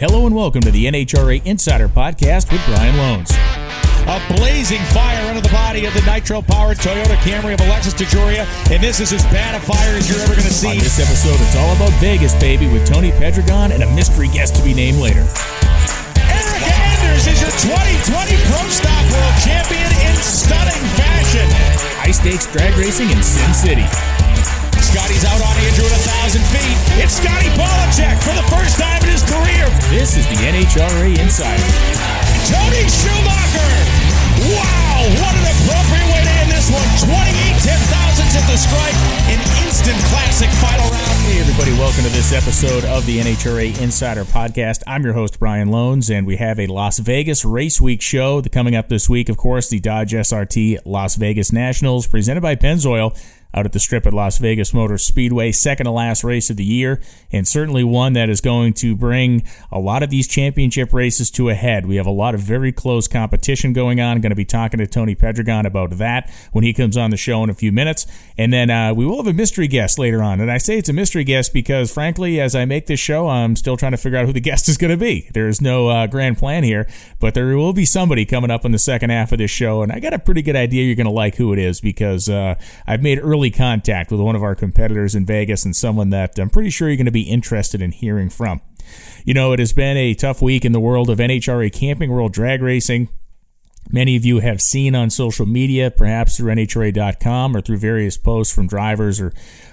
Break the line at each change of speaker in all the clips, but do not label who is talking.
Hello and welcome to the NHRA Insider Podcast with Brian Lohnes.
A blazing fire under the body of the nitro-powered Toyota Camry of Alexis DeJoria, and this is as bad a fire as you're ever going to see.
On this episode, it's all about Vegas, baby, with Tony Pedregon and a mystery guest to be named later.
Erica Enders is your 2020 Pro Stock World Champion in stunning fashion.
High stakes drag racing in Sin City.
Scotty's out on Andrew at a thousand feet. It's Scotty Pollacheck for the first time in his career.
This is the NHRA Insider.
Tony Schumacher. Wow, what an appropriate way to end this one. 28 10 thousandths at the stripe. An instant classic final round.
Hey, everybody, welcome to this episode of the NHRA Insider Podcast. I'm your host, Brian Lohnes, and we have a Las Vegas Race Week show coming up this week. Of course, the Dodge SRT Las Vegas Nationals presented by Pennzoil out at the strip at Las Vegas Motor Speedway. Second to last race of the year, and certainly one that is going to bring a lot of these championship races to a head. We have a lot of very close competition going on. I'm going to be talking to Tony Pedregon about that when he comes on the show in a few minutes. And then uh, we will have a mystery guest later on. And I say it's a mystery guest because, frankly, as I make this show, I'm still trying to figure out who the guest is going to be. There is no uh, grand plan here, but there will be somebody coming up in the second half of this show. And I got a pretty good idea you're going to like who it is because uh, I've made early early contact with one of our competitors in Vegas and someone that I'm pretty sure you're going to be interested in hearing from. You know, it has been a tough week in the world of NHRA Camping World Drag Racing. Many of you have seen on social media, perhaps through NHRA.com or through various posts from drivers or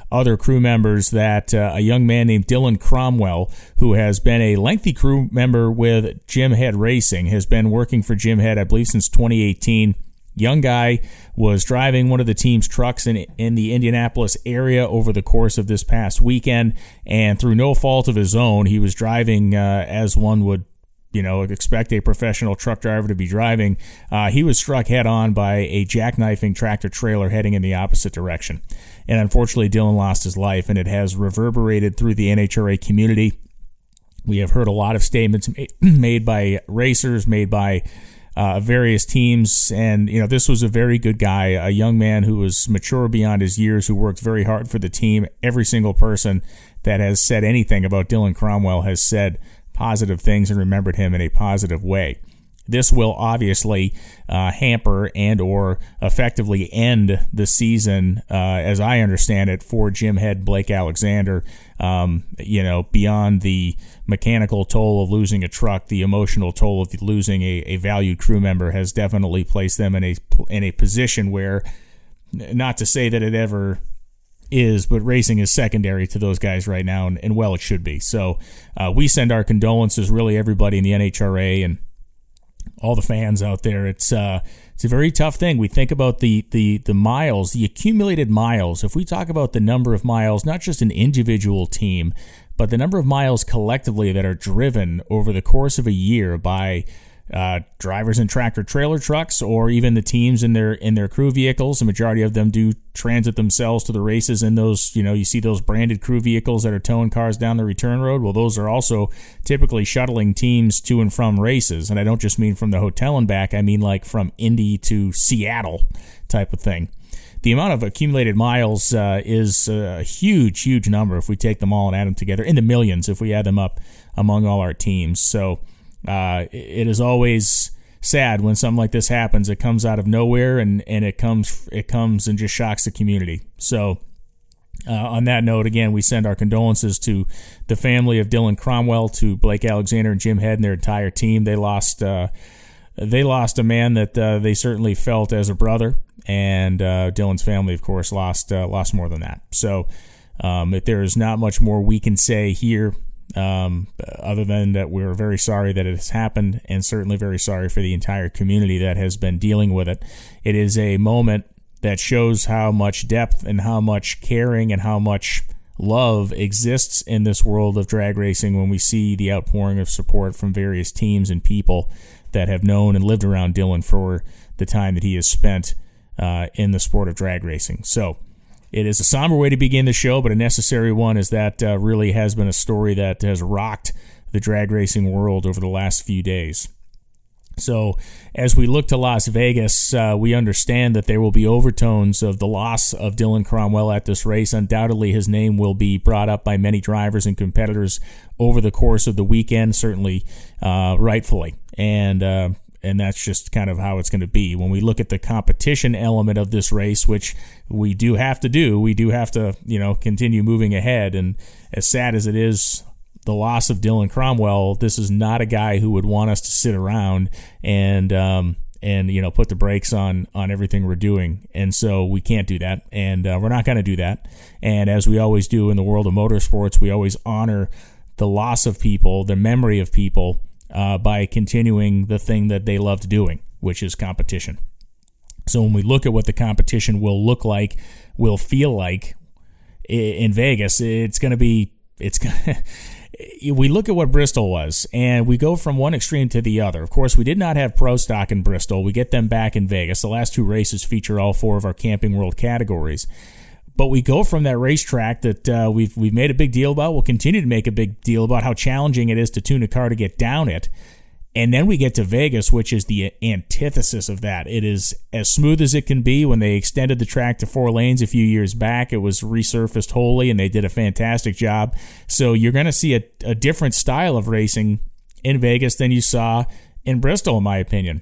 other crew members, that uh, a young man named Dylan Cromwell, who has been a lengthy crew member with Jim Head Racing, has been working for Jim Head, I believe, since 2018 young guy was driving one of the team's trucks in in the Indianapolis area over the course of this past weekend, and through no fault of his own, he was driving uh, as one would. You know, expect a professional truck driver to be driving. Uh, he was struck head on by a jackknifing tractor trailer heading in the opposite direction. And unfortunately, Dylan lost his life, and it has reverberated through the NHRA community. We have heard a lot of statements made by racers, made by uh, various teams. And, you know, this was a very good guy, a young man who was mature beyond his years, who worked very hard for the team. Every single person that has said anything about Dylan Cromwell has said positive things and remembered him in a positive way. This will obviously uh, hamper and or effectively end the season, uh, as I understand it, for Jim Head Blake Alexander. Um, you know, beyond the mechanical toll of losing a truck, the emotional toll of losing a, a valued crew member has definitely placed them in a in a position where, not to say that it ever is, but racing is secondary to those guys right now, and, and well, it should be. So uh, we send our condolences, really, everybody in the NHRA and all the fans out there. It's uh, it's a very tough thing. We think about the the the miles, the accumulated miles. If we talk about the number of miles, not just an individual team, but the number of miles collectively that are driven over the course of a year by uh, drivers in tractor trailer trucks or even the teams in their in their crew vehicles. The majority of them do transit themselves to the races in those. You know, you see those branded crew vehicles that are towing cars down the return road. Well, those are also typically shuttling teams to and from races. And I don't just mean from the hotel and back. I mean like from Indy to Seattle type of thing. The amount of accumulated miles uh, is a huge, huge number if we take them all and add them together in the millions if we add them up among all our teams. So uh, it is always sad when something like this happens. It comes out of nowhere and, and it comes it comes and just shocks the community. So. Uh, on that note, again, we send our condolences to the family of Dylan Cromwell, to Blake Alexander and Jim Head and their entire team. They lost uh, they lost a man that uh, they certainly felt as a brother, and uh, Dylan's family, of course, lost uh, lost more than that. So, um, if there is not much more we can say here um, other than that we're very sorry that it has happened and certainly very sorry for the entire community that has been dealing with it. It is a moment that shows how much depth and how much caring and how much love exists in this world of drag racing when we see the outpouring of support from various teams and people that have known and lived around Dylan for the time that he has spent uh, in the sport of drag racing. So, it is a somber way to begin the show, but a necessary one, as that uh, really has been a story that has rocked the drag racing world over the last few days. So, as we look to Las Vegas, uh, we understand that there will be overtones of the loss of Dylan Cromwell at this race. Undoubtedly, his name will be brought up by many drivers and competitors over the course of the weekend, certainly uh, rightfully. And uh, and that's just kind of how it's going to be. When we look at the competition element of this race, which we do have to do, we do have to, you know, continue moving ahead. And as sad as it is, the loss of Dylan Cromwell, this is not a guy who would want us to sit around and um, and you know put the brakes on on everything we're doing. And so we can't do that, and uh, we're not going to do that. And as we always do in the world of motorsports, we always honor the loss of people, the memory of people, uh, by continuing the thing that they loved doing, which is competition. So when we look at what the competition will look like, will feel like in Vegas, it's going to be it's going to we look at what Bristol was, and we go from one extreme to the other. Of course, we did not have pro stock in Bristol. We get them back in Vegas. The last two races feature all four of our Camping World categories. But we go from that racetrack that uh, we've we've made a big deal about. We'll continue to make a big deal about how challenging it is to tune a car to get down it. And then we get to Vegas, which is the antithesis of that. It is as smooth as it can be. When they extended the track to four lanes a few years back, it was resurfaced wholly, and they did a fantastic job. So you're going to see a, a different style of racing in Vegas than you saw in Bristol, in my opinion.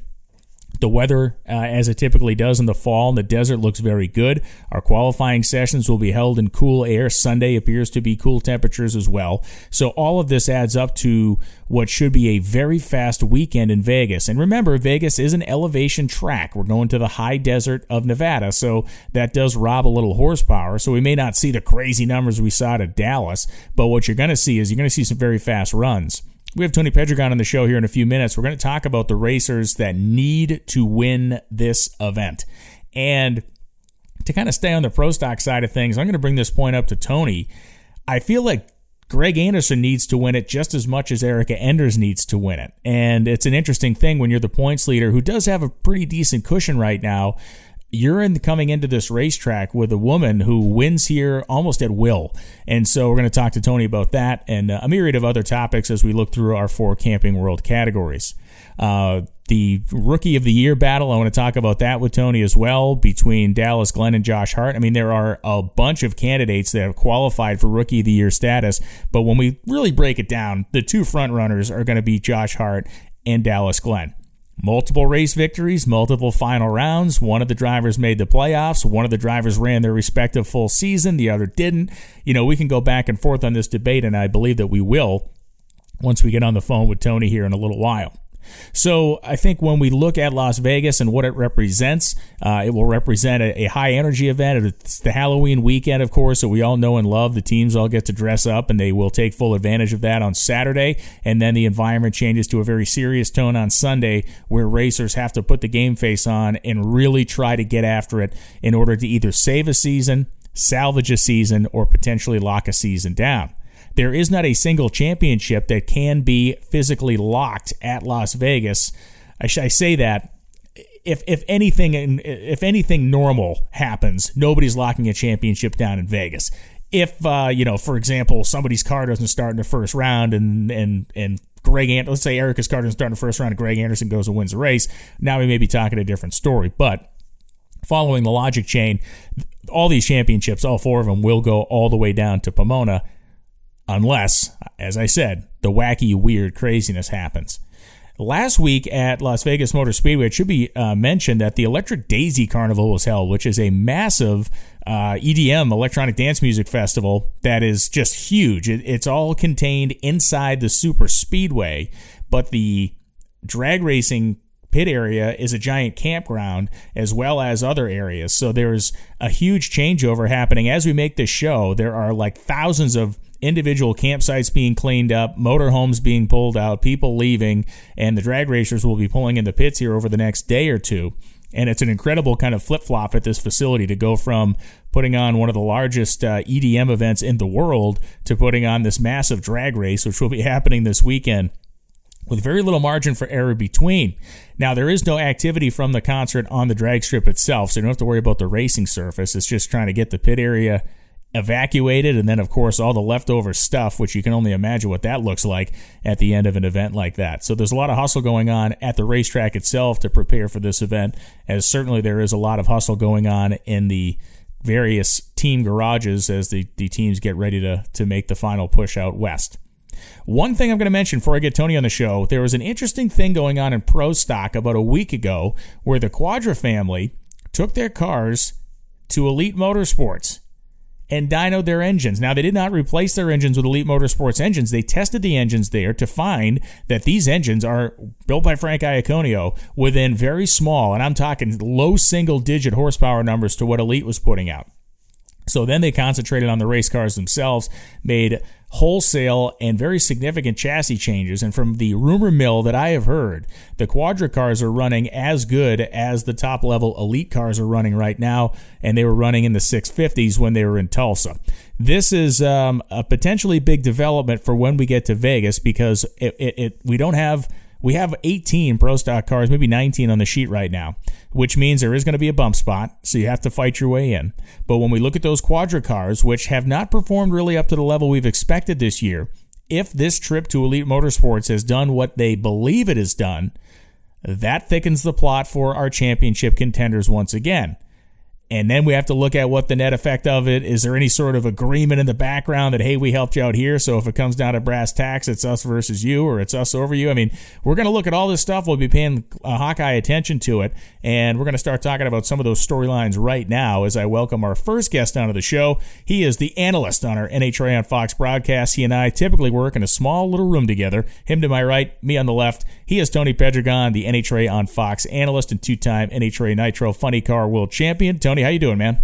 The weather, uh, as it typically does in the fall in the desert, looks very good. Our qualifying sessions will be held in cool air. Sunday appears to be cool temperatures as well. So, all of this adds up to what should be a very fast weekend in Vegas. And remember, Vegas is an elevation track. We're going to the high desert of Nevada, so that does rob a little horsepower. So, we may not see the crazy numbers we saw at Dallas, but what you're going to see is you're going to see some very fast runs. We have Tony Pedregon on the show here in a few minutes. We're going to talk about the racers that need to win this event. And to kind of stay on the pro stock side of things, I'm going to bring this point up to Tony. I feel like Greg Anderson needs to win it just as much as Erica Enders needs to win it. And it's an interesting thing when you're the points leader who does have a pretty decent cushion right now you're in coming into this racetrack with a woman who wins here almost at will. And so we're going to talk to Tony about that and a myriad of other topics as we look through our four Camping World categories. Uh, the Rookie of the Year battle, I want to talk about that with Tony as well between Dallas Glenn and Josh Hart. I mean, there are a bunch of candidates that have qualified for Rookie of the Year status, but when we really break it down, the two front runners are going to be Josh Hart and Dallas Glenn. Multiple race victories, multiple final rounds. One of the drivers made the playoffs. One of the drivers ran their respective full season. The other didn't. You know, we can go back and forth on this debate, and I believe that we will once we get on the phone with Tony here in a little while. So I think when we look at Las Vegas and what it represents, uh, it will represent a, a, high energy event. It's the Halloween weekend, of course, that we all know and love. The teams all get to dress up, and they will take full advantage of that on Saturday. And then the environment changes to a very serious tone on Sunday, where racers have to put the game face on and really try to get after it in order to either save a season, salvage a season, or potentially lock a season down. There is not a single championship that can be physically locked at Las Vegas. I, I say that if if anything if anything normal happens, nobody's locking a championship down in Vegas. If uh, you know, for example, somebody's car doesn't start in the first round, and and and Greg, let's say Erica's car doesn't start in the first round, and Greg Anderson goes and wins the race. Now we may be talking a different story, but following the logic chain, all these championships, all four of them, will go all the way down to Pomona unless, as I said, the wacky, weird craziness happens. Last week at Las Vegas Motor Speedway, it should be uh, mentioned that the Electric Daisy Carnival was held, which is a massive uh, EDM, electronic dance music festival, that is just huge. It, it's all contained inside the Super Speedway, but the drag racing pit area is a giant campground as well as other areas. So there's a huge changeover happening as we make this show. There are like thousands of individual campsites being cleaned up, motorhomes being pulled out, people leaving, and the drag racers will be pulling in the pits here over the next day or two. And it's an incredible kind of flip flop at this facility to go from putting on one of the largest uh, EDM events in the world to putting on this massive drag race, which will be happening this weekend with very little margin for error between. Now, there is no activity from the concert on the drag strip itself, so you don't have to worry about the racing surface. It's just trying to get the pit area evacuated, and then of course all the leftover stuff, which you can only imagine what that looks like at the end of an event like that. So there's a lot of hustle going on at the racetrack itself to prepare for this event, as certainly there is a lot of hustle going on in the various team garages as the, the teams get ready to, to make the final push out west. One thing I'm going to mention before I get Tony on the show there was an interesting thing going on in Pro Stock about a week ago where the Cuadra family took their cars to Elite Motorsports and dynoed their engines. Now, they did not replace their engines with Elite Motorsports engines. They tested the engines there to find that these engines are built by Frank Iaconio within very small, and I'm talking low single digit horsepower numbers to what Elite was putting out. So then they concentrated on the race cars themselves, made wholesale and very significant chassis changes. And from the rumor mill that I have heard, the Cuadra cars are running as good as the top level elite cars are running right now. And they were running in the 650s when they were in Tulsa. This is um, a potentially big development for when we get to Vegas because it, it, it we don't have we have 18 Pro Stock cars, maybe 19 on the sheet right now, which means there is going to be a bump spot, so you have to fight your way in. But when we look at those Cuadra cars, which have not performed really up to the level we've expected this year, if this trip to Elite Motorsports has done what they believe it has done, that thickens the plot for our championship contenders once again. And then we have to look at what the net effect of it is. There any sort of agreement in the background that hey, we helped you out here, so if it comes down to brass tacks, it's us versus you, or it's us over you. I mean, we're going to look at all this stuff. We'll be paying uh, Hawkeye attention to it, and we're going to start talking about some of those storylines right now. As I welcome our first guest onto the show, he is the analyst on our NHRA on Fox broadcast. He and I typically work in a small little room together. Him to my right, me on the left. He is Tony Pedregon, the NHRA on Fox analyst and two-time NHRA Nitro Funny Car World Champion. Tony. Tony, how you doing, man?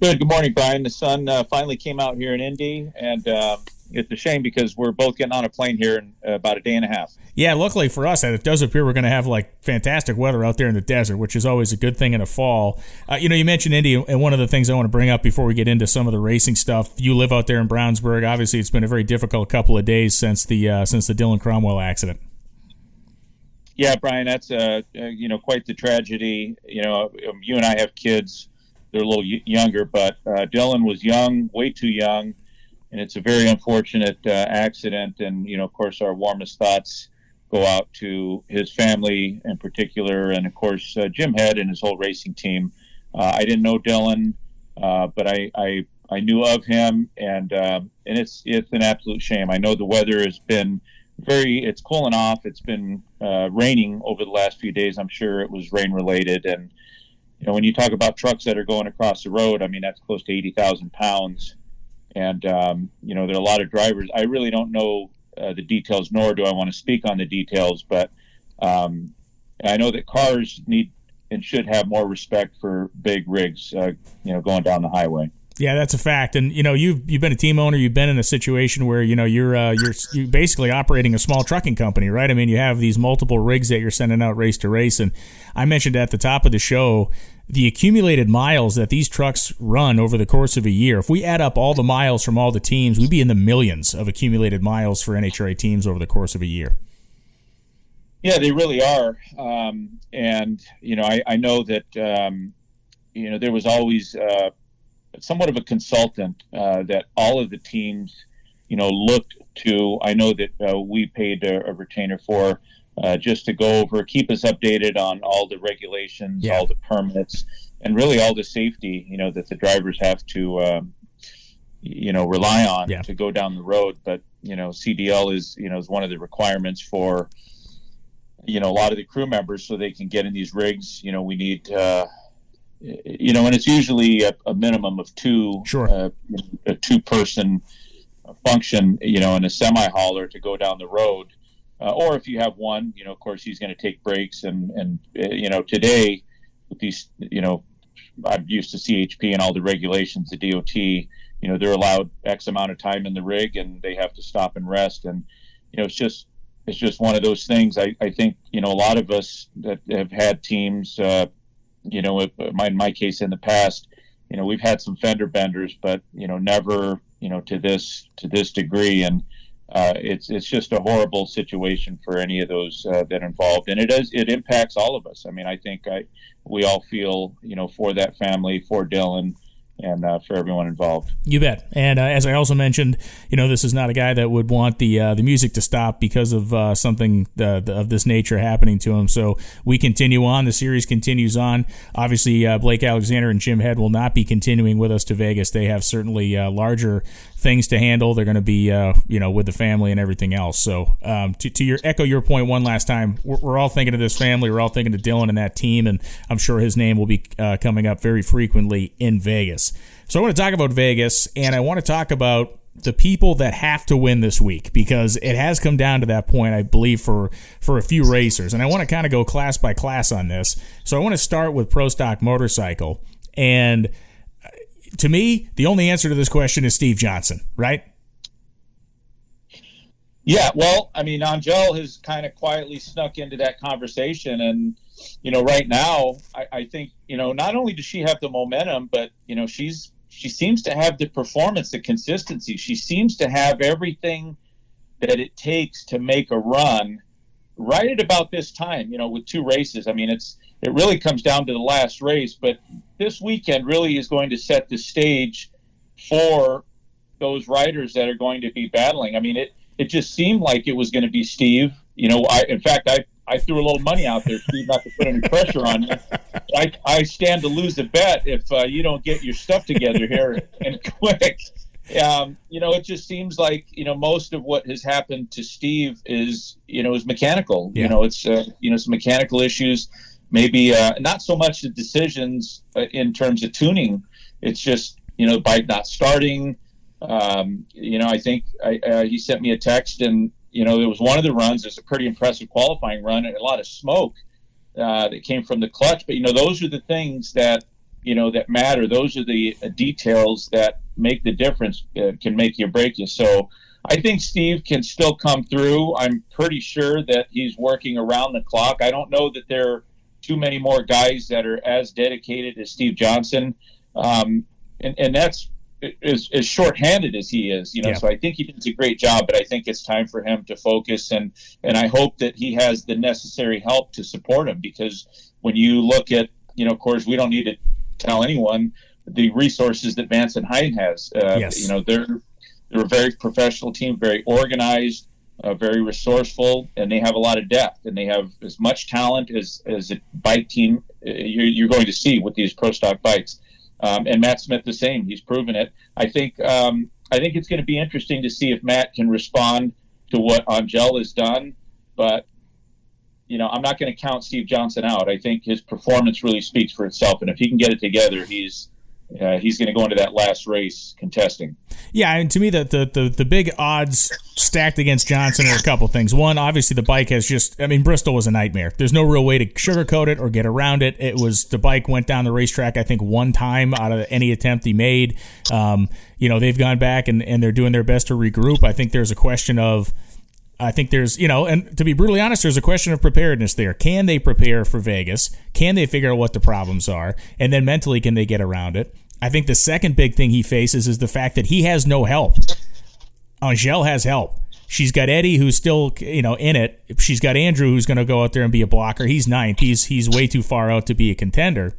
Good. Good morning, Brian. The sun uh, finally came out here in Indy, and uh, it's a shame because we're both getting on a plane here in uh, about a day and a half.
Yeah, luckily for us, it does appear we're going to have like fantastic weather out there in the desert, which is always a good thing in the fall. Uh, you know, you mentioned Indy, and one of the things I want to bring up before we get into some of the racing stuff. You live out there in Brownsburg. Obviously, it's been a very difficult couple of days since the uh, since the Dylan Cromwell accident.
Yeah, Brian, that's uh, uh, you know quite the tragedy. You know, um, you and I have kids; they're a little y- younger, but uh, Dylan was young, way too young, and it's a very unfortunate uh, accident. And you know, of course, our warmest thoughts go out to his family in particular, and of course, uh, Jim Head and his whole racing team. Uh, I didn't know Dylan, but I, I I knew of him, and um, and it's it's an absolute shame. I know the weather has been very it's cooling off. It's been uh, raining over the last few days. I'm sure it was rain related. And you know when you talk about trucks that are going across the road i mean that's close to 80000 pounds. And um, you know there are a lot of drivers. I really don't know uh, the details nor do i want to speak on the details but um, i know that cars need and should have more respect for big rigs uh, you know going down the highway
yeah, that's a fact. And you know, you've you've been a team owner. You've been in a situation where you know you're uh, you're you basically operating a small trucking company, right? I mean, you have these multiple rigs that you're sending out race to race. And I mentioned at the top of the show the accumulated miles that these trucks run over the course of a year. If we add up all the miles from all the teams, we'd be in the millions of accumulated miles for NHRA teams over the course of a year.
Yeah, they really are. Um, and you know, I, I know that um, you know there was always. Uh, somewhat of a consultant uh, that all of the teams, you know, looked to. I know that uh, we paid a, a retainer for uh, just to go over, keep us updated on all the regulations, yeah. all the permits, and really all the safety, you know, that the drivers have to, um, you know, rely on yeah. to go down the road. But you know, CDL is, you know, is one of the requirements for, you know, a lot of the crew members so they can get in these rigs. You know, we need. Uh, you know, and it's usually a, a minimum of two,
sure. uh,
a two person function, you know, in a semi hauler to go down the road. Uh, or if you have one, you know, of course, he's going to take breaks. And, and, uh, you know, today with these, you know, I'm used to CHP and all the regulations, the DOT, you know, they're allowed X amount of time in the rig and they have to stop and rest. And, you know, it's just, it's just one of those things. I, I think, you know, a lot of us that have had teams, uh, you know, in my case in the past, you know, we've had some fender benders, but you know, never, you know, to this to this degree, and uh, it's it's just a horrible situation for any of those uh, that involved, and it does it impacts all of us. I mean, I think I we all feel, you know, for that family, for Dylan, and uh, for everyone involved.
You bet. And uh, as I also mentioned, you know, this is not a guy that would want the uh, the music to stop because of uh, something the, of this nature happening to him. So we continue on. The series continues on. Obviously, uh, Blake Alexander and Jim Head will not be continuing with us to Vegas. They have certainly uh, larger things to handle. They're going to be, you know, with the family and everything else. So um, to, to your echo your point one last time, we're, we're, all thinking of this family. We're all thinking of Dylan and that team, and I'm sure his name will be coming up very frequently in Vegas. So I want to talk about Vegas, and I want to talk about the people that have to win this week because it has come down to that point, I believe, for for a few racers. And I want to kind of go class by class on this. So I want to start with Pro Stock Motorcycle, and uh, to me, the only answer to this question is Steve Johnson, right?
Yeah, well, I mean, Angelle has kind of quietly snuck into that conversation, and you know, right now, I, I think you know, not only does she have the momentum, but you know, she's she seems to have the performance, the consistency. She seems to have everything that it takes to make a run right at about this time, you know, with two races. I mean, it's it really comes down to the last race, but this weekend really is going to set the stage for those riders that are going to be battling. I mean, it it just seemed like it was going to be Steve. You know, I in fact I I threw a little money out there, Steve, not to put any pressure on you. I, I stand to lose a bet if uh, you don't get your stuff together here and quick. Um, you know, it just seems like you know most of what has happened to Steve is you know is mechanical. Yeah. You know, it's uh, you know some mechanical issues. Maybe uh, not so much the decisions uh, in terms of tuning. It's just you know bike not starting. Um, you know, I think I, uh, he sent me a text and you know, it was one of the runs. It was a pretty impressive qualifying run and a lot of smoke uh, that came from the clutch. But you know, those are the things that you know that matter. Those are the uh, details that make the difference. Uh, can make you break you. So I think Steve can still come through. I'm pretty sure that he's working around the clock. I don't know that there are too many more guys that are as dedicated as Steve Johnson. Um, and, and that's as, as short-handed as he is, you know. Yeah. So I think he does a great job, but I think it's time for him to focus, and and I hope that he has the necessary help to support him because when you look at, you know, of course, we don't need to tell anyone the resources that Vance and Hines has. Uh, yes. You know, they're they're a very professional team, very organized, uh, very resourceful, and they have a lot of depth, and they have as much talent as as a bike team uh, you're, going to see with these pro stock bikes. Um, and Matt Smith the same. He's proven it. I think um, I think it's going to be interesting to see if Matt can respond to what Angelle has done. But you know, I'm not going to count Steve Johnson out. I think his performance really speaks for itself, and if he can get it together, he's uh, he's going to go into that last race contesting.
Yeah, and to me, the, the, the the big odds stacked against Johnson are a couple things. One, obviously, the bike has just. I mean, Bristol was a nightmare. There's no real way to sugarcoat it or get around it. It was the bike went down the racetrack. I think one time out of any attempt he made. Um, you know, they've gone back and and they're doing their best to regroup. I think there's a question of I think there's, you know, and to be brutally honest, there's a question of preparedness there. Can they prepare for Vegas? Can they figure out what the problems are? And then mentally, can they get around it? I think the second big thing he faces is the fact that he has no help. Angelle has help. She's got Eddie, who's still, you know, in it. She's got Andrew, who's going to go out there and be a blocker. He's ninth. He's he's way too far out to be a contender.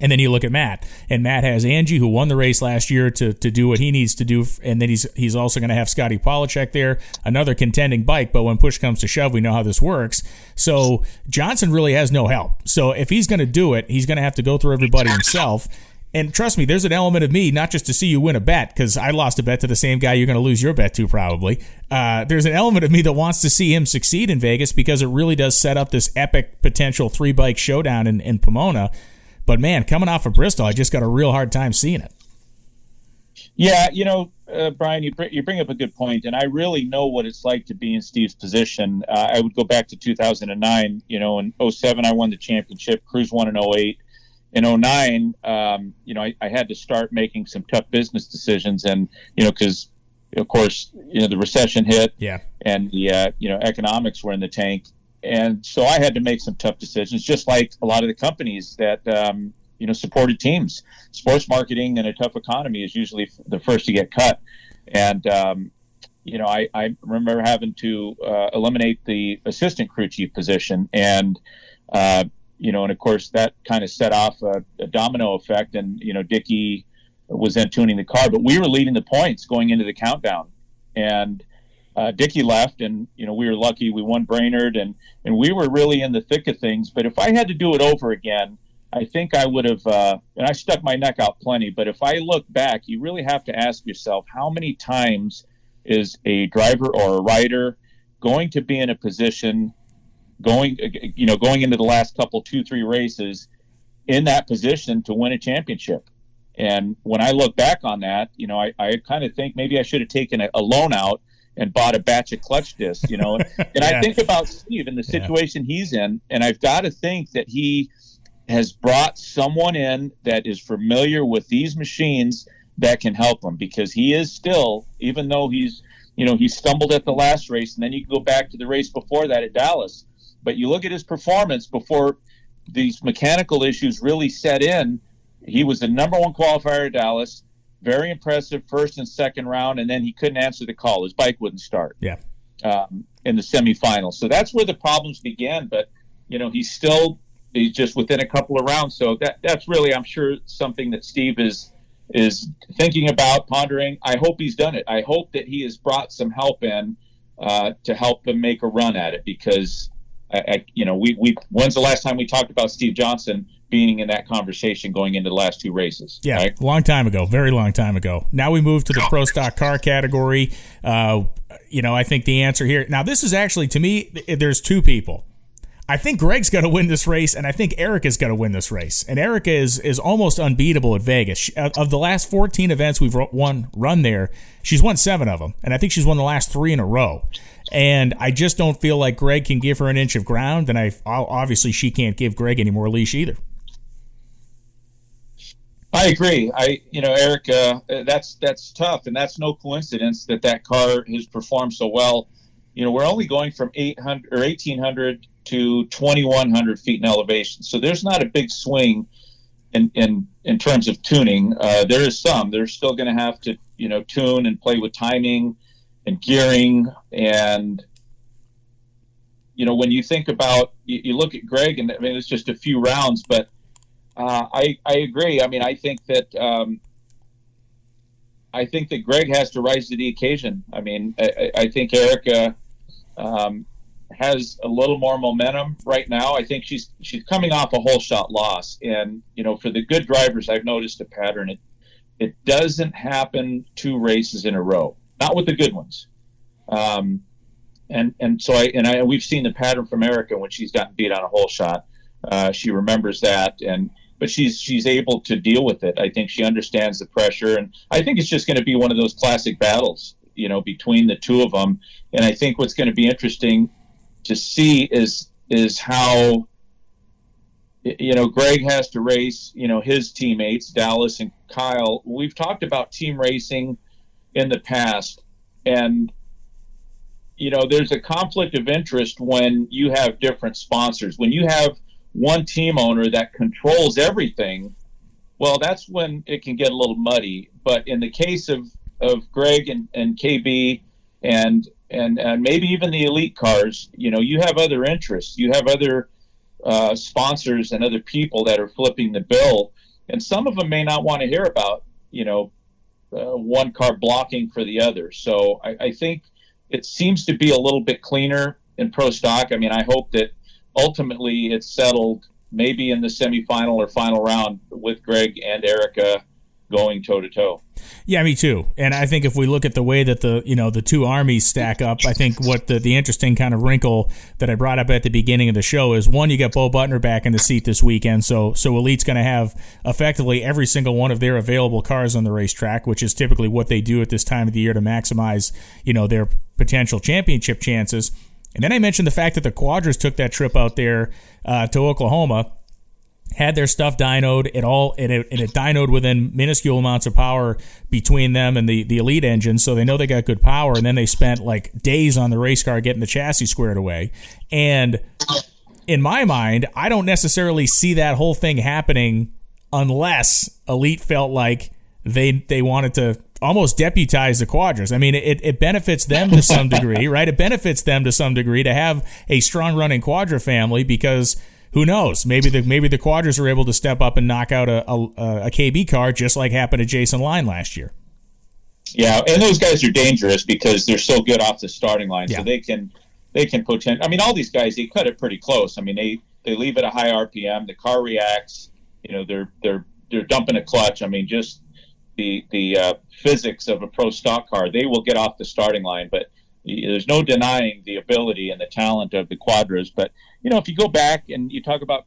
And then you look at Matt, and Matt has Angie, who won the race last year, to, to do what he needs to do, and then he's he's also going to have Scotty Pollacheck there, another contending bike. But when push comes to shove, we know how this works. So Johnson really has no help. So if he's going to do it, he's going to have to go through everybody himself. And trust me, there's an element of me, not just to see you win a bet, because I lost a bet to the same guy you're going to lose your bet to probably. Uh, there's an element of me that wants to see him succeed in Vegas because it really does set up this epic potential three bike showdown in, in Pomona. But man, coming off of Bristol, I just got a real hard time seeing it.
Yeah, you know, uh, Brian, you bring, you bring up a good point, and I really know what it's like to be in Steve's position. Uh, I would go back to 2009. You know, in 07, I won the championship. Cruz won in 08. In 09, um, you know, I, I, had to start making some tough business decisions, and you know, because of course, you know, the recession hit,
yeah,
and the uh, you know economics were in the tank, and so I had to make some tough decisions, just like a lot of the companies that um, you know supported teams. Sports marketing in a tough economy is usually the first to get cut, and um, you know I, I, remember having to uh, eliminate the assistant crew chief position, and uh, you know, and of course that kind of set off a, a, domino effect, and you know Dickie was then tuning the car. But we were leading the points going into the countdown, and uh, left, and you know we were lucky we won Brainerd, and and we were really in the thick of things. But if I had to do it over again, I think I would have, uh, and I stuck my neck out plenty. But if I look back, you really have to ask yourself how many times is a driver or a rider going to be in a position going, you know, going into the last couple two three races in that position to win a championship. And when I look back on that, you know, I, I kind of think maybe I should have taken a, a loan out and bought a batch of clutch discs, you know. and yeah. I think about Steve and the situation yeah. he's in, and I've got to think that he has brought someone in that is familiar with these machines that can help him because he is still, even though he's, you know, he stumbled at the last race, and then you can go back to the race before that at Dallas. But you look at his performance before these mechanical issues really set in. He was the number one qualifier at Dallas very impressive first and second round, and then he couldn't answer the call. His bike wouldn't start.
Yeah.
Um, in the semifinals, so that's where the problems began. But you know, he's still he's just within a couple of rounds. So that that's really, I'm sure, something that Steve is is thinking about, pondering. I hope he's done it. I hope that he has brought some help in uh, to help them make a run at it because, I, I, you know, we we when's the last time we talked about Steve Johnson? Being in that conversation going into the last two races.
Yeah,
right?
long time ago, very long time ago. Now we move to the pro stock car category. Uh, you know, I think the answer here. Now, this is actually to me. There's two people. I think Greg's going to win this race, and I think Erica's going to win this race. And Erica is is almost unbeatable at Vegas. She, of the last 14 events we've won run there, she's won seven of them, and I think she's won the last three in a row. And I just don't feel like Greg can give her an inch of ground, and I obviously she can't give Greg any more leash either.
I agree. I, you know, Eric, uh, that's that's tough, and that's no coincidence that that car has performed so well. You know, we're only going from 800 or 1800 to 2100 feet in elevation, so there's not a big swing in in in terms of tuning. Uh, there is some. They're still going to have to, you know, tune and play with timing and gearing, and you know, when you think about, you, you look at Greg, and I mean, it's just a few rounds, but uh, I I agree. I mean, I think that um, I think that Greg has to rise to the occasion. I mean, I, I think Erica um, has a little more momentum right now. I think she's she's coming off a holeshot loss, and you know, for the good drivers, I've noticed a pattern. It it doesn't happen two races in a row, not with the good ones. Um, and and so I and I we've seen the pattern from Erica when she's gotten beat on a holeshot. Uh, she remembers that, and but she's she's able to deal with it. I think she understands the pressure, and I think it's just going to be one of those classic battles, you know, between the two of them. And I think what's going to be interesting to see is is how you know Greg has to race, you know, his teammates Dallas and Kyle. We've talked about team racing in the past, and you know, there's a conflict of interest when you have different sponsors. When you have one team owner that controls everything, well, that's when it can get a little muddy. But in the case of, of Greg and, and KB and, and and maybe even the elite cars, you know, you have other interests. You have other uh, sponsors and other people that are flipping the bill, and some of them may not want to hear about, you know, uh, one car blocking for the other. So I, I think it seems to be a little bit cleaner in pro stock. I mean, I hope that ultimately it's settled maybe in the semifinal or final round with Greg and Erica going toe to toe.
Yeah, me too. And I think if we look at the way that the you know the two armies stack up, I think what the, the interesting kind of wrinkle that I brought up at the beginning of the show is one, you got Bo Butner back in the seat this weekend, so so Elite's going to have effectively every single one of their available cars on the racetrack, which is typically what they do at this time of the year to maximize you know their potential championship chances. And then I mentioned the fact that the Cuadras took that trip out there uh, to Oklahoma, had their stuff dynoed. It all it, it, it dynoed within minuscule amounts of power between them and the the Elite engine, so they know they got good power. And then they spent like days on the race car getting the chassis squared away. And in my mind, I don't necessarily see that whole thing happening unless Elite felt like they they wanted to almost deputize the Cuadras. I mean, it, it benefits them to some degree, right? It benefits them to some degree to have a strong running Cuadra family because who knows? Maybe the maybe the Cuadras are able to step up and knock out a, a, a KB car, just like happened to Jason Line last year.
Yeah, and those guys are dangerous because they're so good off the starting line,
Yeah.
so they can they can potential. I mean, all these guys they cut it pretty close. I mean, they they leave at a high RPM. The car reacts. You know, they're they're they're dumping a clutch. I mean, just the the uh, physics of a pro stock car. They will get off the starting line, but there's no denying the ability and the talent of the Cuadras. But you know, if you go back and you talk about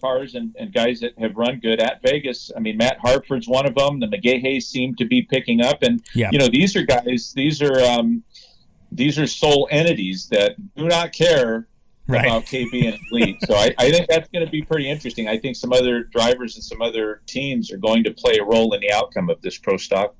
cars and, and guys that have run good at Vegas. I mean, Matt Hartford's one of them. The McGahas seem to be picking up, and
Yeah.
you know, these are guys. These are um, these are sole entities that do not care
Right.
about KB and Elite. So I, I think that's going to be pretty interesting. I think some other drivers and some other teams are going to play a role in the outcome of this pro stock.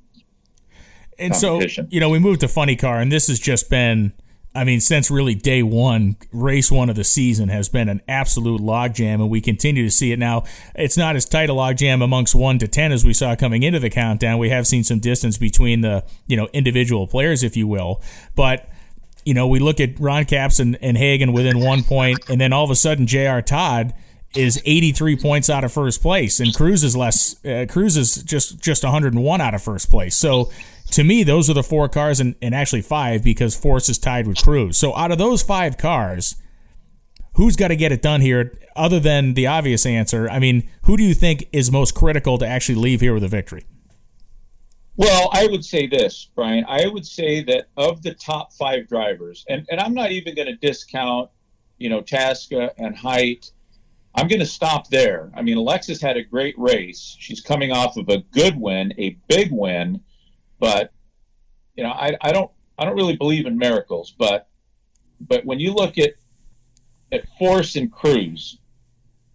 And so, you know, we moved to funny car, and this has just been, I mean, since really day one, race one of the season has been an absolute logjam, and we continue to see it now. It's not as tight a logjam amongst one to ten as we saw coming into the countdown. We have seen some distance between the, you know, individual players, if you will, but. You know, we look at Ron Capps and, and Hagan within one point, and then all of a sudden, J.R. Todd is 83 points out of first place, and Cruz is less. Uh, Cruz is just just 101 out of first place. So to me, those are the four cars, and, and actually five because Force is tied with Cruz. So out of those five cars, who's got to get it done here? Other than the obvious answer, I mean, who do you think is most critical to actually leave here with a victory?
Well, I would say this, Brian. I would say that of the top five drivers, and, and I'm not even going to discount, you know, Tasca and Hight. I'm going to stop there. I mean, Alexis had a great race. She's coming off of a good win, a big win, but you know, I, I don't I don't really believe in miracles, but but when you look at at Force and Cruz,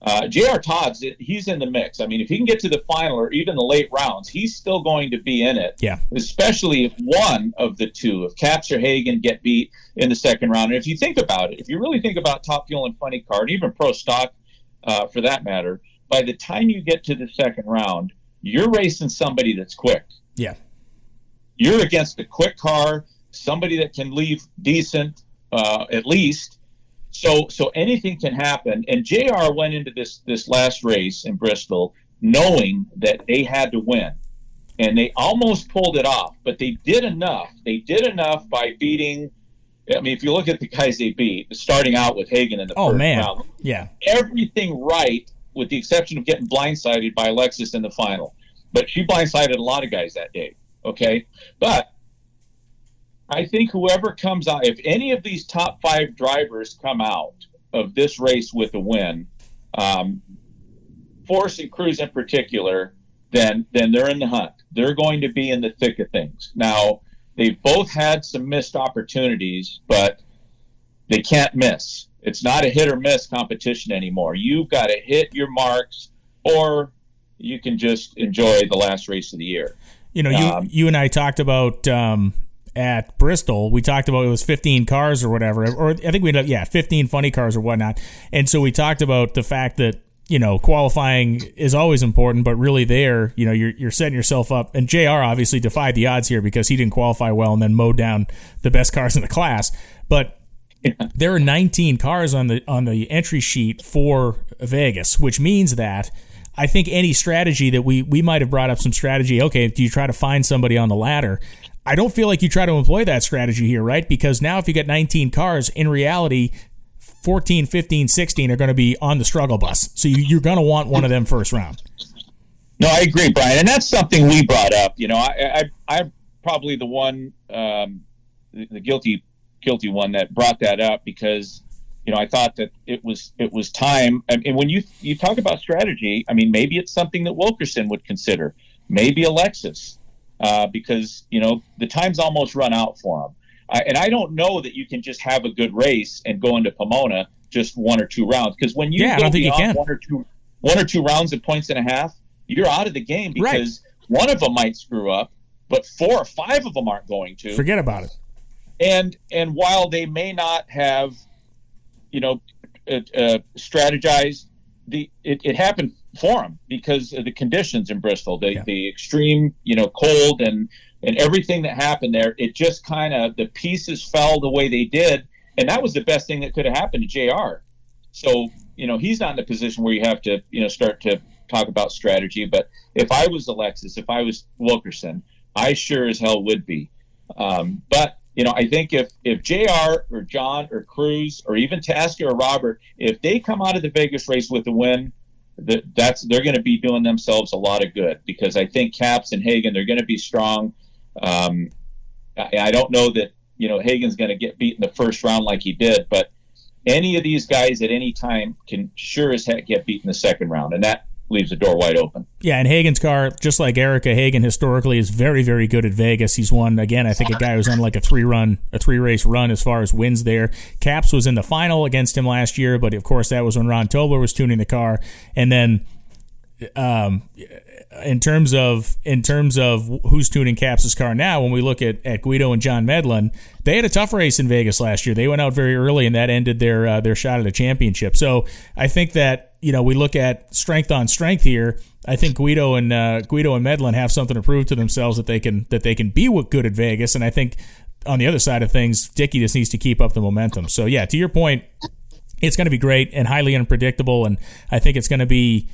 uh, J.R. Todd's he's in the mix. I mean, if he can get to the final or even the late rounds, he's still going to be in it.
Yeah.
Especially if one of the two, if Capps or Hagan get beat in the second round. And if you think about it, if you really think about Top Fuel and Funny Car, even Pro Stock uh, for that matter, by the time you get to the second round, you're racing somebody that's quick.
Yeah.
You're against a quick car, somebody that can leave decent, uh, at least. So so anything can happen. And Jr. went into this this last race in Bristol knowing that they had to win, and they almost pulled it off. But they did enough. They did enough by beating. I mean, if you look at the guys they beat, starting out with Hagan in the
Oh
first
man.
round,
Yeah.
everything right, with the exception of getting blindsided by Alexis in the final. But she blindsided a lot of guys that day. Okay, but I think whoever comes out, if any of these top five drivers come out of this race with a win, um, Force and Cruz in particular, then then they're in the hunt. They're going to be in the thick of things. Now they've both had some missed opportunities, but they can't miss. It's not a hit or miss competition anymore. You've got to hit your marks, or you can just enjoy the last race of the year.
You know, you
Um,
you and I talked about um, at Bristol. We talked about it was 15 cars or whatever, or I think we ended up yeah 15 funny cars or whatnot. And so we talked about the fact that you know qualifying is always important, but really there you know you're you're setting yourself up. And Jr. obviously defied the odds here because he didn't qualify well and then mowed down the best cars in the class, but. There are 19 cars on the on the entry sheet for Vegas, which means that I think any strategy that we we might have brought up some strategy. Okay, do you try to find somebody on the ladder? I don't feel like you try to employ that strategy here, right? Because now if you get 19 cars, in reality, 14, 15, 16 are going to be on the struggle bus. So you, you're going to want one of them first round.
No, I agree, Brian, and that's something we brought up. You know, I, I I'm probably the one, um, the, the guilty guilty one that brought that up because you know I thought that it was it was time. And, and when you you talk about strategy, I mean maybe it's something that Wilkerson would consider, maybe Alexis, uh, because you know the time's almost run out for him. I, and I don't know that you can just have a good race and go into Pomona just one or two rounds because when you
Yeah,
go
you
one or two one or two rounds at points and a half, you're out of the game
Right.
because one of them might screw up, but four or five of them aren't going to.
Forget about it.
and and while they may not have, you know, uh, uh, strategized, the it, it happened for because of the conditions in Bristol, the
Yeah.
the extreme, you know, cold and and everything that happened there. It just kind of the pieces fell the way they did, and that was the best thing that could have happened to Jr. So you know, he's not in a position where you have to, you know, start to talk about strategy. But if I was Alexis, if I was Wilkerson, I sure as hell would be. Um, but you know, I think if if Jr. or John or Cruz or even Tasca or Robert, if they come out of the Vegas race with a win, that that's they're going to be doing themselves a lot of good because I think Capps and Hagan they're going to be strong. Um, I, I don't know that you know Hagan's going to get beat in the first round like he did, but any of these guys at any time can sure as heck get beat in the second round, and that leaves the door wide open.
Yeah, and Hagan's car, just like Erica Hagan, historically is very, very good at Vegas. He's won again. I think a guy who's on like a three run, a three race run as far as wins there. Capps was in the final against him last year, but of course that was when Rahn Tobler was tuning the car, and then. Um, in terms of in terms of who's tuning Capps' car now, when we look at, at Guido and John Medlen, they had a tough race in Vegas last year. They went out very early, and that ended their uh, their shot at a championship. So I think that you know we look at strength on strength here. I think Guido and uh, Guido and Medlen have something to prove to themselves that they can that they can be good at Vegas, and I think on the other side of things, Dickie just needs to keep up the momentum. So yeah, to your point, it's going to be great and highly unpredictable, and I think it's going to be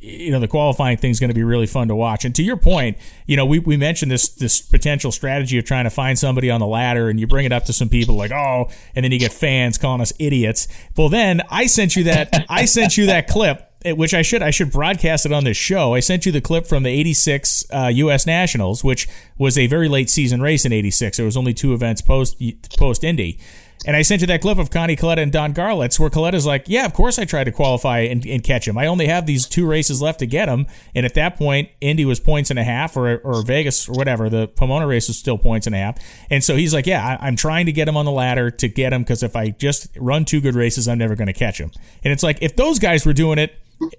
you know the qualifying thing is going to be really fun to watch. And to your point, you know we, we mentioned this this potential strategy of trying to find somebody on the ladder, and you bring it up to some people like oh, and then you get fans calling us idiots. Well, then I sent you that I sent you that clip. Which I should I should broadcast it on this show. I sent you the clip from the '86 uh, U.S. Nationals, which was a very late season race in '86. There was only two events post post Indy, and I sent you that clip of Connie Kalitta and Don Garlits where Kalitta's like, yeah, of course I tried to qualify and, and, catch him. I only have these two races left to get him. And at that point, Indy was points and a half or, or Vegas or whatever. The Pomona race was still points and a half. And so he's like, yeah, I, am trying to get him on the ladder to get him because if I just run two good races, I'm never going to catch him. And it's like, if those guys were doing it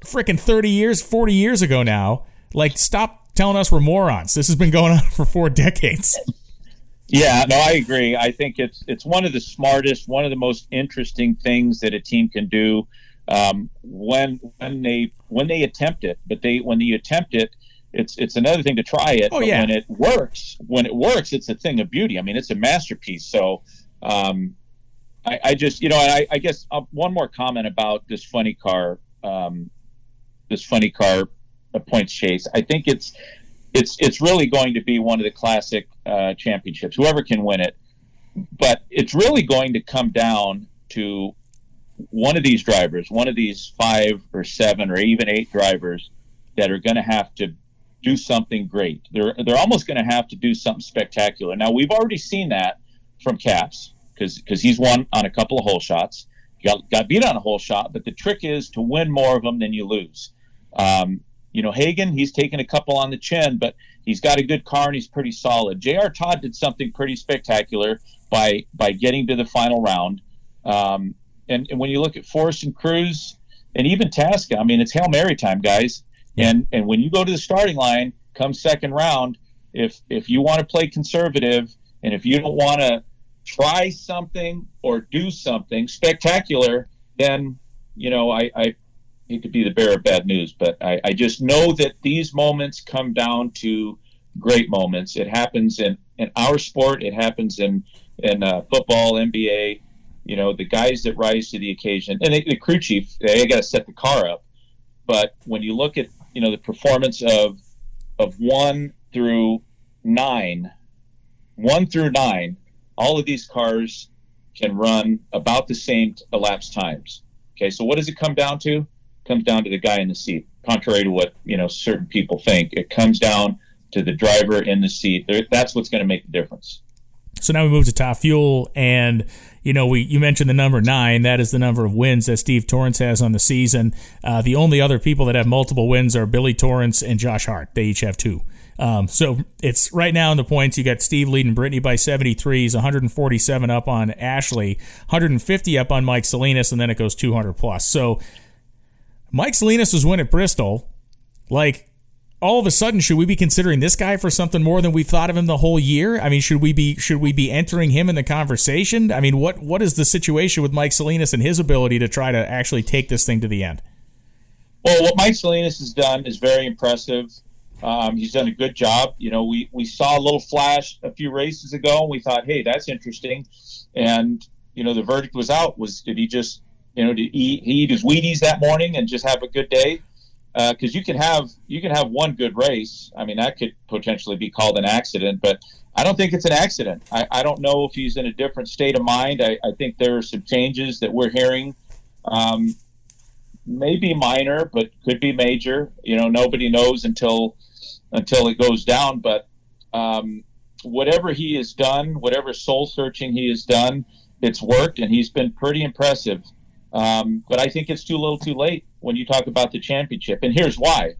freaking 30 years, 40 years ago now, like stop telling us we're morons. This has been going on for four decades.
Yeah, no, I agree. I think it's it's one of the smartest, one of the most interesting things that a team can do um, when when they when they attempt it. But they when you attempt it, it's it's another thing to try it.
Oh, yeah.
when it works, when it works, it's a thing of beauty. I mean, it's a masterpiece. So, um, I, I, just you know, I, I guess uh, one more comment about this funny car, um, this funny car uh, points chase. I think it's it's it's really going to be one of the classic uh, championships. Whoever can win it, but it's really going to come down to one of these drivers, one of these five or seven or even eight drivers that are going to have to do something great. They're they're almost going to have to do something spectacular. Now we've already seen that from Capps because because he's won on a couple of hole shots. Got, got beat on a hole shot, but the trick is to win more of them than you lose. Um, you know, Hagan, he's taken a couple on the chin, but he's got a good car and he's pretty solid. J.R. Todd did something pretty spectacular by by getting to the final round. Um, and, and, when you look at Forrest and Cruz and even Tasca, I mean, it's Hail Mary time, guys. And and when you go to the starting line, come second round, if if you want to play conservative and if you don't want to try something or do something spectacular, then you know I, I hate to be the bearer of bad news, but I, I just know that these moments come down to great moments. It happens in, in our sport. It happens in in uh, football, NBA. You know, the guys that rise to the occasion, and they, the crew chief, they got to set the car up. But when you look at you know the performance of of one through nine, one through nine, all of these cars can run about the same elapsed times. Okay, so what does it come down to? Comes down to the guy in the seat. Contrary to what you know certain people think, it comes down to the driver in the seat. That's what's going to make the difference.
So now we move to top fuel, and you know we you mentioned the number nine. That is the number of wins that Steve Torrence has on the season. Uh, the only other people that have multiple wins are Billy Torrence and Josh Hart. They each have two. Um, so it's right now in the points. You got Steve leading Brittany by 73. He's 147 up on Ashley, 150 up on Mike Salinas, and then it goes 200 plus. So Mike Salinas was win at Bristol. Like, all of a sudden, should we be considering this guy for something more than we've thought of him the whole year? I mean, should we be should we be entering him in the conversation? I mean, what what is the situation with Mike Salinas and his ability to try to actually take this thing to the end?
Well, what Mike Salinas has done is very impressive. Um, he's done a good job. You know, we, we saw a little flash a few races ago, and we thought, hey, that's interesting. And you know, the verdict was out. Was did he just You know, to eat, eat his Wheaties that morning and just have a good day. Because uh, you can have you can have one good race. I mean, that could potentially be called an accident, but I don't think it's an accident. I, I don't know if he's in a different state of mind. I, I think there are some changes that we're hearing. Um, maybe minor, but could be major. You know, nobody knows until until it goes down. But um, whatever he has done, whatever soul searching he has done, it's worked, and he's been pretty impressive. Um, but I think it's too little, too late when you talk about the championship. And here's why: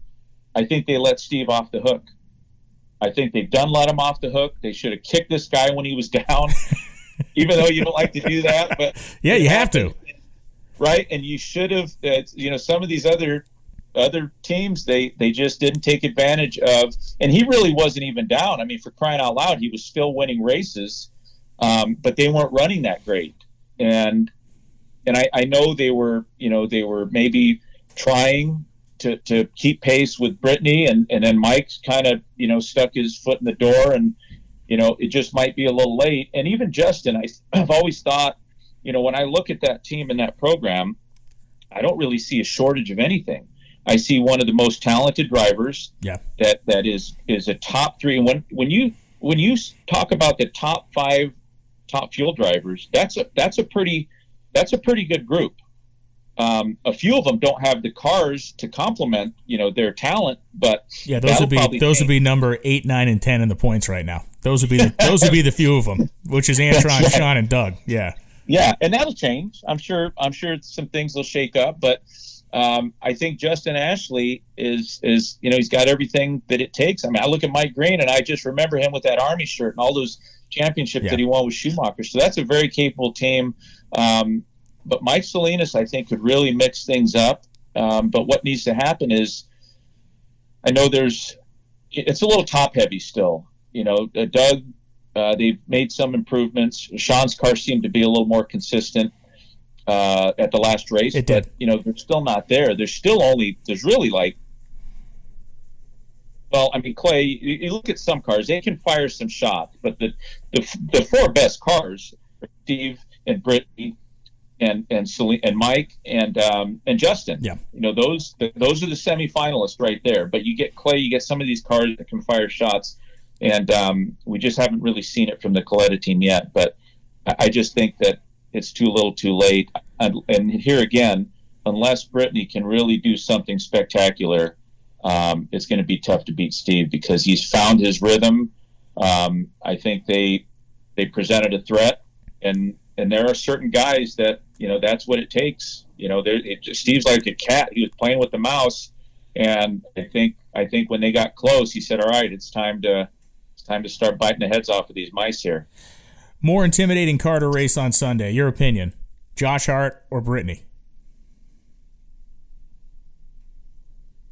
I think they let Steve off the hook. I think they've done let him off the hook. They should have kicked this guy when he was down, even though you don't like to do that. But
yeah, you have to
right? And you should have, uh, you know, some of these other other teams they they just didn't take advantage of. And he really wasn't even down. I mean, for crying out loud, he was still winning races, um, but they weren't running that great. And and I, I know they were, you know, they were maybe trying to, to keep pace with Brittany, and and then Mike's kind of you know stuck his foot in the door, and you know it just might be a little late. And even Justin, I, I've always thought you know, when I look at that team and that program, I don't really see a shortage of anything. I see one of the most talented drivers.
Yeah.
That that is is a top three. And when when you when you talk about the top five top fuel drivers, that's a that's a pretty that's a pretty good group. Um, a few of them don't have the cars to complement, you know, their talent. But
yeah, those would be those would be number eight, nine, and ten in the points right now. Those would be the, those would be the few of them, which is Antron, right. Shawn, and Doug. Yeah.
Yeah, and that'll change. I'm sure. I'm sure some things will shake up, but um, I think Justin Ashley is is you know he's got everything that it takes. I mean, I look at Mike Green and I just remember him with that Army shirt and all those championships yeah. that he won with Schumacher. So that's a very capable team. Um, but Mike Salinas, I think, could really mix things up. Um, but what needs to happen is, I know there's, it's a little top heavy still. You know, uh, Doug uh, they've made some improvements. Shawn's car seemed to be a little more consistent uh, at the last race.
It did.
But, you know, they're still not there. There's still only, there's really like, well, I mean, Clay, you, you look at some cars, they can fire some shots, but the, the, the four best cars, Steve and Brittany and and Celine, and Mike and um, and Justin.
Yeah,
you know those the, those are the semifinalists right there. But you get Clay, you get some of these cars that can fire shots and um, we just haven't really seen it from the Kalitta team yet. But I just think that it's too little, too late. And, and here again, unless Brittany can really do something spectacular, um, it's going to be tough to beat Steve because he's found his rhythm. Um, I think they they presented a threat, and and there are certain guys that you know that's what it takes. You know, there, it, Steve's like a cat. He was playing with the mouse, and I think I think when they got close, he said, "All right, it's time to it's time to start biting the heads off of these mice here.
More intimidating car to race on Sunday. Your opinion, Josh Hart or Brittany?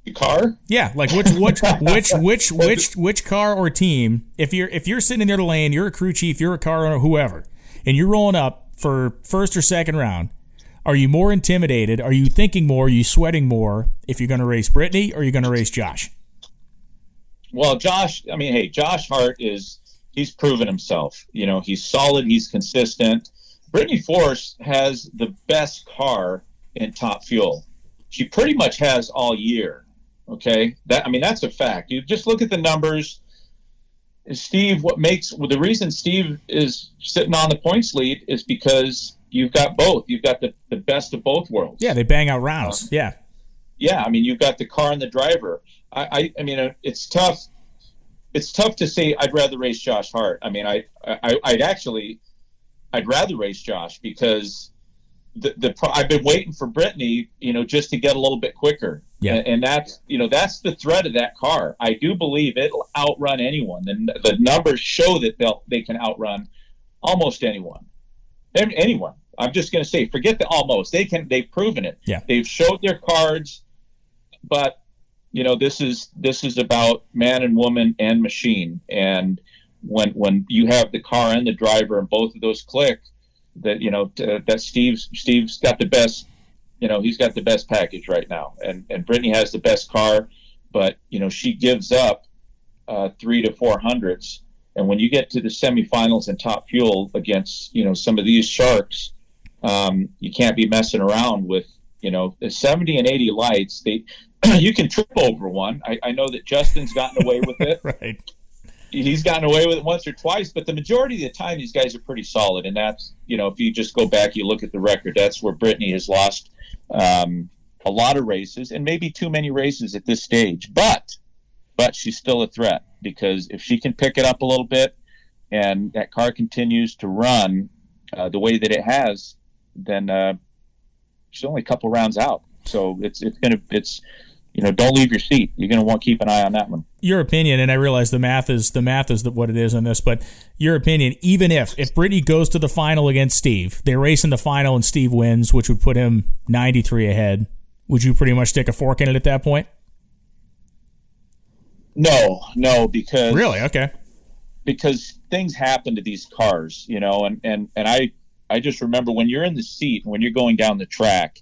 The car?
Yeah, like which which which which which which car or team? If you're if you're sitting in there the lane, you're a crew chief, you're a car owner, whoever, and you're rolling up for first or second round. Are you more intimidated? Are you thinking more? Are you sweating more if you're going to race Brittany or you're going to race Josh?
Well, Josh, I mean, hey, Josh Hart is he's proven himself. You know, he's solid, he's consistent. Brittany Force has the best car in top fuel. She pretty much has all year. Okay, that I mean that's a fact. You just look at the numbers. Steve, what makes well, the reason Steve is sitting on the points lead is because you've got both. You've got the, the best of both worlds.
Yeah, they bang out rounds. Uh, yeah.
Yeah, I mean you've got the car and the driver. I, I, I mean, uh, it's tough. It's tough to say I'd rather race Josh Hart. I mean, I, I I'd actually, I'd rather race Josh because the, the I've been waiting for Brittany, you know, just to get a little bit quicker.
Yeah.
And, and that's you know that's the threat of that car. I do believe it'll outrun anyone. The, the numbers show that they'll they can outrun almost anyone. Anyone. I'm just going to say, forget the almost. They can. They've proven it.
Yeah.
They've showed their cards, but you know this is this is about man and woman and machine and when when you have the car and the driver and both of those click that you know that steve's steve's got the best you know he's got the best package right now and and brittany has the best car but you know she gives up uh, three to four hundreds and when you get to the semifinals and top fuel against you know some of these sharks um, you can't be messing around with you know the 70 and 80 lights. They you can trip over one. I, I know that Justin's gotten away with it.
right.
He's gotten away with it once or twice, but the majority of the time, these guys are pretty solid. And that's, you know, if you just go back, you look at the record, that's where Brittany has lost um, a lot of races and maybe too many races at this stage. But, but she's still a threat because if she can pick it up a little bit and that car continues to run uh, the way that it has, then uh, she's only a couple rounds out. So it's it's gonna it's you know, don't leave your seat. You're going to want to keep an eye on that one.
Your opinion, and I realize the math is the math is what it is on this, but your opinion, even if if Brittany goes to the final against Steve, they race in the final and Steve wins, which would put him 93 ahead. Would you pretty much stick a fork in it at that point?
No, no, because
really, okay,
because things happen to these cars, you know, and and and I I just remember when you're in the seat when you're going down the track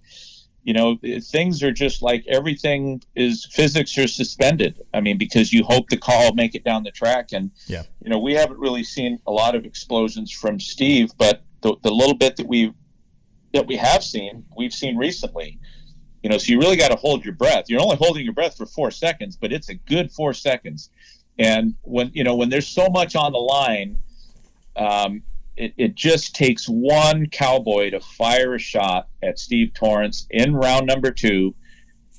you know things are just like everything is physics are suspended. I mean because you hope the call will make it down the track. And
yeah.
you know we haven't really seen a lot of explosions from steve but the, the little bit that we that we have seen we've seen recently you know so you really got to hold your breath. You're only holding your breath for four seconds but it's a good four seconds. And when you know when there's so much on the line um, it, it just takes one cowboy to fire a shot at Steve Torrence in round number two,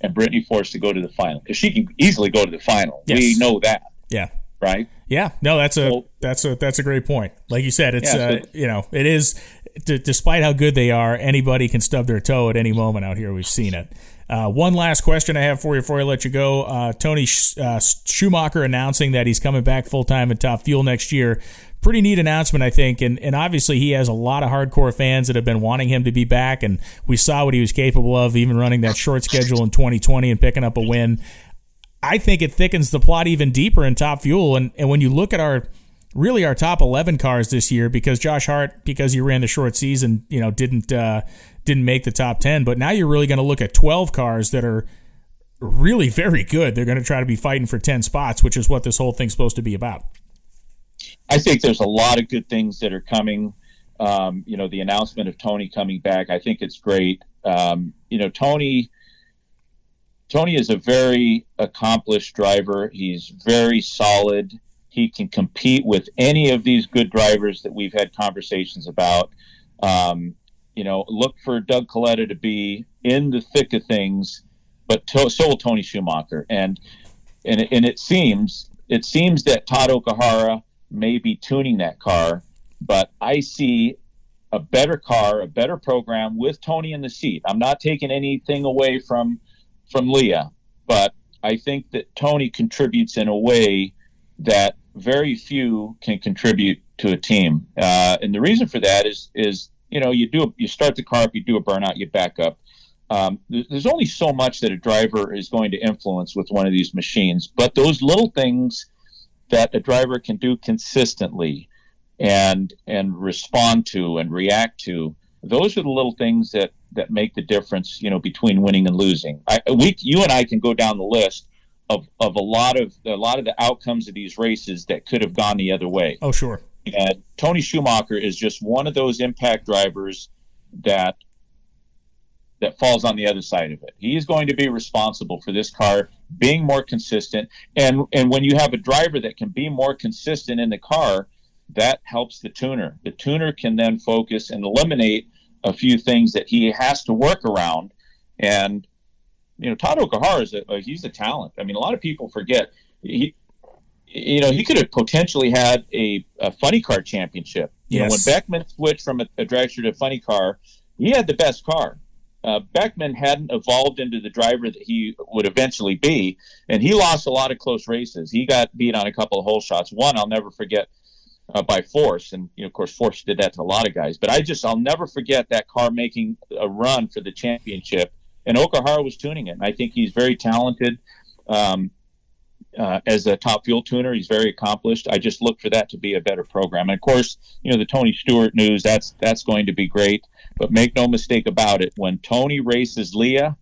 and Brittany Force to go to the final because she can easily go to the final.
Yes.
We know that.
Yeah.
Right.
Yeah. No, that's a well, that's a that's a great point. Like you said, it's yeah, so, uh, you know it is. D- despite how good they are, anybody can stub their toe at any moment out here. We've seen it. Uh, one last question I have for you before I let you go. Uh, Tony Sh- uh, Schumacher announcing that he's coming back full time in Top Fuel next year pretty neat announcement, I think. And, and obviously, he has a lot of hardcore fans that have been wanting him to be back. And we saw what he was capable of, even running that short schedule in 2020 and picking up a win. I think it thickens the plot even deeper in Top Fuel. And, and when you look at our really our top 11 cars this year, because Josh Hart, because he ran the short season, you know, didn't uh, didn't make the top 10. But now you're really going to look at 12 cars that are really very good. They're going to try to be fighting for 10 spots, which is what this whole thing's supposed to be about.
I think there's a lot of good things that are coming. Um, you know, the announcement of Tony coming back, I think it's great. Um, you know, Tony. Tony is a very accomplished driver. He's very solid. He can compete with any of these good drivers that we've had conversations about. Um, you know, look for Doug Kalitta to be in the thick of things, but to, so will Tony Schumacher. And and and it seems it seems that Todd Okuhara may be tuning that car, but I see a better car, a better program with Tony in the seat. I'm not taking anything away from from Leah, but I think that Tony contributes in a way that very few can contribute to a team. Uh, and the reason for that is is you know you do you start the car up, you do a burnout, you back up. Um, there's only so much that a driver is going to influence with one of these machines, but those little things that a driver can do consistently and and respond to and react to those are the little things that that make the difference you know between winning and losing. I, we you and I can go down the list of, of a lot of a lot of the outcomes of these races that could have gone the other way.
Oh sure.
And Tony Schumacher is just one of those impact drivers that that falls on the other side of it. He is going to be responsible for this car being more consistent. And and when you have a driver that can be more consistent in the car, that helps the tuner. The tuner can then focus and eliminate a few things that he has to work around. And you know, Todd Okuhara is a, a he's a talent. I mean, a lot of people forget he. You know, he could have potentially had a, a funny car championship. You yes. know, when Beckman switched from a, a dragster to a funny car, he had the best car uh, Beckman hadn't evolved into the driver that he would eventually be, and he lost a lot of close races. He got beat on a couple of hole shots. One I'll never forget uh, by Force, and you know, of course Force did that to a lot of guys. But I just I'll never forget that car making a run for the championship, and Okuhara was tuning it. And I think he's very talented. Um, uh, as a top fuel tuner. He's very accomplished. I just look for that to be a better program. And of course, you know the Tony Stewart news. That's that's going to be great. But make no mistake about it, when Tony races Leah,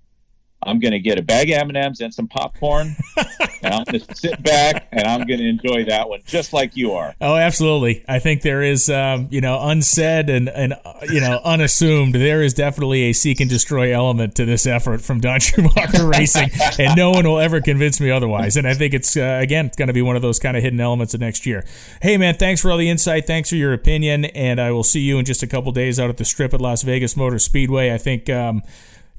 I'm going to get a bag of M&Ms and some popcorn, and I'm going to sit back and I'm going to enjoy that one just like you are.
Oh, absolutely. I think there is, um, you know, unsaid and and uh, you know unassumed. There is definitely a seek and destroy element to this effort from Don Schumacher Racing, and no one will ever convince me otherwise. And I think it's uh, again it's going to be one of those kind of hidden elements of next year. Hey, man, thanks for all the insight. Thanks for your opinion, and I will see you in just a couple days out at the Strip at Las Vegas Motor Speedway. I think. Um,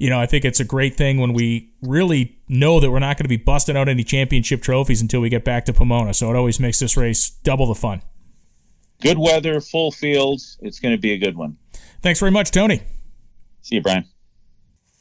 you know, I think it's a great thing when we really know that we're not going to be busting out any championship trophies until we get back to Pomona. So it always makes this race double the fun.
Good weather, full fields. It's going to be a good one.
Thanks very much, Tony.
See you, Brian.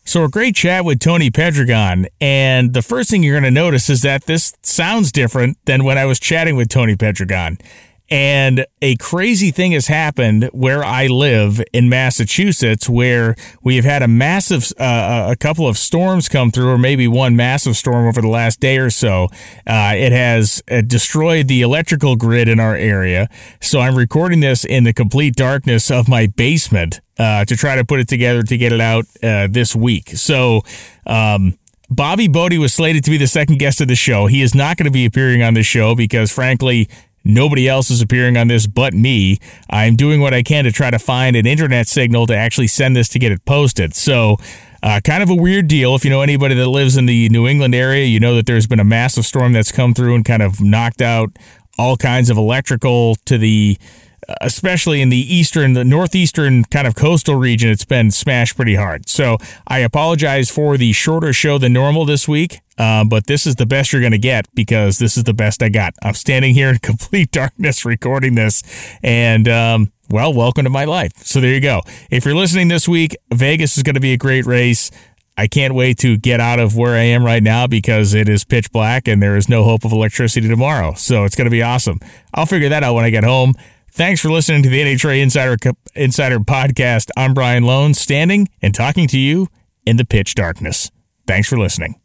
So, a great chat with Tony Pedregon. And the first thing you're going to notice is that this sounds different than when I was chatting with Tony Pedregon. And a crazy thing has happened where I live in Massachusetts, where we have had a massive, uh, a couple of storms come through, or maybe one massive storm over the last day or so. Uh, it has uh, destroyed the electrical grid in our area. So I'm recording this in the complete darkness of my basement uh, to try to put it together to get it out uh, this week. So, um, Bobby Bode was slated to be the second guest of the show. He is not going to be appearing on the show because, frankly, Nobody else is appearing on this but me. I'm doing what I can to try to find an internet signal to actually send this to get it posted. So, uh, kind of a weird deal. If you know anybody that lives in the New England area, you know that there's been a massive storm that's come through and kind of knocked out all kinds of electrical to the especially in the eastern, the northeastern kind of coastal region, it's been smashed pretty hard. So I apologize for the shorter show than normal this week, uh, but this is the best you're going to get because this is the best I got. I'm standing here in complete darkness recording this, and um, well, welcome to my life. So there you go. If you're listening this week, Vegas is going to be a great race. I can't wait to get out of where I am right now because it is pitch black and there is no hope of electricity tomorrow. So it's going to be awesome. I'll figure that out when I get home. Thanks for listening to the NHRA Insider Insider podcast. I'm Brian Lohnes, standing and talking to you in the pitch darkness. Thanks for listening.